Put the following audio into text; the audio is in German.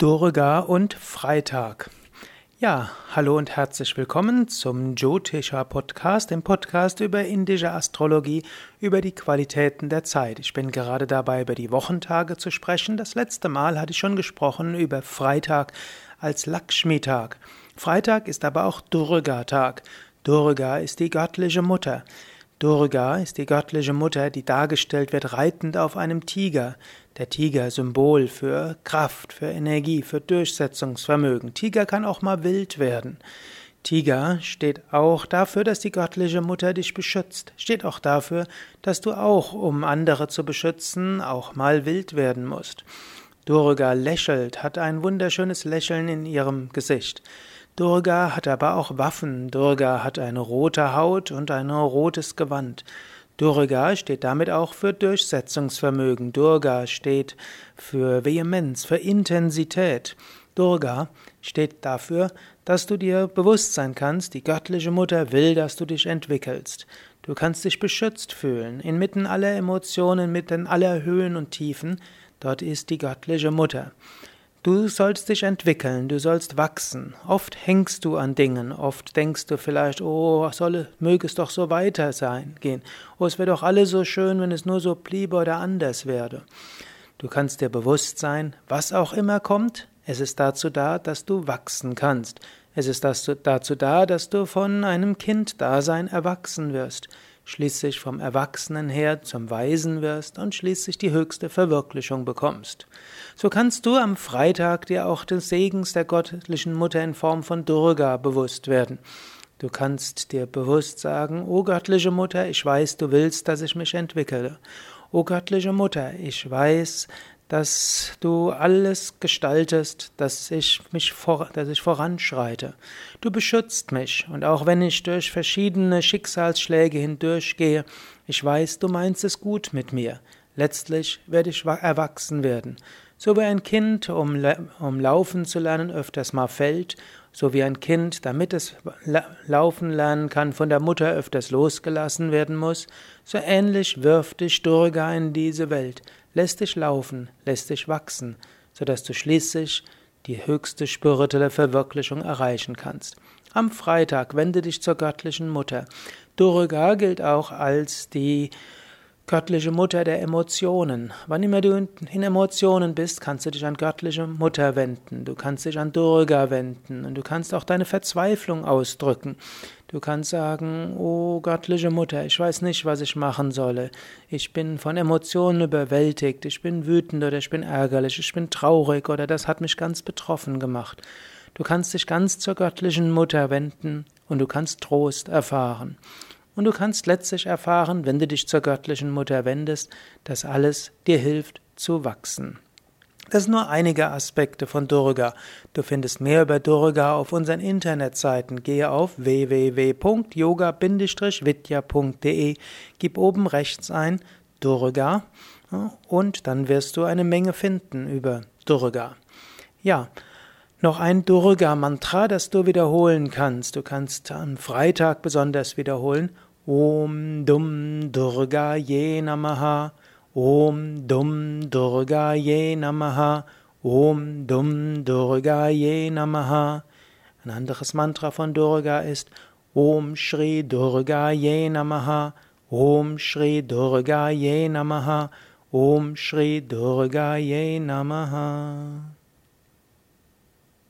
Durga und Freitag. Ja, hallo und herzlich willkommen zum Jyotisha Podcast, dem Podcast über indische Astrologie, über die Qualitäten der Zeit. Ich bin gerade dabei, über die Wochentage zu sprechen. Das letzte Mal hatte ich schon gesprochen über Freitag als Lakshmi-Tag. Freitag ist aber auch Durga-Tag. Durga ist die göttliche Mutter. Durga ist die göttliche Mutter, die dargestellt wird reitend auf einem Tiger. Der Tiger Symbol für Kraft, für Energie, für Durchsetzungsvermögen. Tiger kann auch mal wild werden. Tiger steht auch dafür, dass die göttliche Mutter dich beschützt. Steht auch dafür, dass du auch, um andere zu beschützen, auch mal wild werden musst. Durga lächelt, hat ein wunderschönes Lächeln in ihrem Gesicht. Durga hat aber auch Waffen. Durga hat eine rote Haut und ein rotes Gewand. Durga steht damit auch für Durchsetzungsvermögen. Durga steht für Vehemenz, für Intensität. Durga steht dafür, dass du dir bewusst sein kannst, die göttliche Mutter will, dass du dich entwickelst. Du kannst dich beschützt fühlen, inmitten aller Emotionen, inmitten aller Höhen und Tiefen, dort ist die göttliche Mutter. Du sollst dich entwickeln, du sollst wachsen. Oft hängst du an Dingen, oft denkst du vielleicht, oh, soll, möge es doch so weiter sein, gehen. Oh, es wäre doch alles so schön, wenn es nur so bliebe oder anders werde. Du kannst dir bewusst sein, was auch immer kommt, es ist dazu da, dass du wachsen kannst. Es ist dazu da, dass du von einem Kinddasein erwachsen wirst schließlich vom Erwachsenen her zum Weisen wirst und schließlich die höchste Verwirklichung bekommst. So kannst du am Freitag dir auch des Segens der göttlichen Mutter in Form von Durga bewusst werden. Du kannst dir bewusst sagen, O göttliche Mutter, ich weiß, du willst, dass ich mich entwickle. O göttliche Mutter, ich weiß, dass du alles gestaltest, dass ich mich vor, dass ich voranschreite. Du beschützt mich und auch wenn ich durch verschiedene Schicksalsschläge hindurchgehe, ich weiß, du meinst es gut mit mir. Letztlich werde ich erwachsen werden. So wie ein Kind, um, um laufen zu lernen, öfters mal fällt, so wie ein Kind, damit es laufen lernen kann, von der Mutter öfters losgelassen werden muss, so ähnlich wirft dich Durga in diese Welt lässt dich laufen, lässt dich wachsen, sodass du schließlich die höchste spirituelle Verwirklichung erreichen kannst. Am Freitag wende dich zur göttlichen Mutter. Durga gilt auch als die göttliche Mutter der Emotionen. Wann immer du in Emotionen bist, kannst du dich an göttliche Mutter wenden. Du kannst dich an Durga wenden und du kannst auch deine Verzweiflung ausdrücken. Du kannst sagen, oh göttliche Mutter, ich weiß nicht, was ich machen solle. Ich bin von Emotionen überwältigt, ich bin wütend oder ich bin ärgerlich, ich bin traurig oder das hat mich ganz betroffen gemacht. Du kannst dich ganz zur göttlichen Mutter wenden und du kannst Trost erfahren. Und du kannst letztlich erfahren, wenn du dich zur göttlichen Mutter wendest, dass alles dir hilft zu wachsen. Das sind nur einige Aspekte von Durga. Du findest mehr über Durga auf unseren Internetseiten. Gehe auf www.yoga-vidya.de, gib oben rechts ein Durga und dann wirst du eine Menge finden über Durga. Ja, noch ein Durga-Mantra, das du wiederholen kannst. Du kannst am Freitag besonders wiederholen. Om Dum Durga Ye Namaha. Om Dum Durga Ye Namaha. Om Dum Durga Ye Namaha. Ein anderes Mantra von Durga ist Om Shri Durga Ye Namaha. Om Shri Durga Ye Namaha. Om Shri Durga Ye Namaha.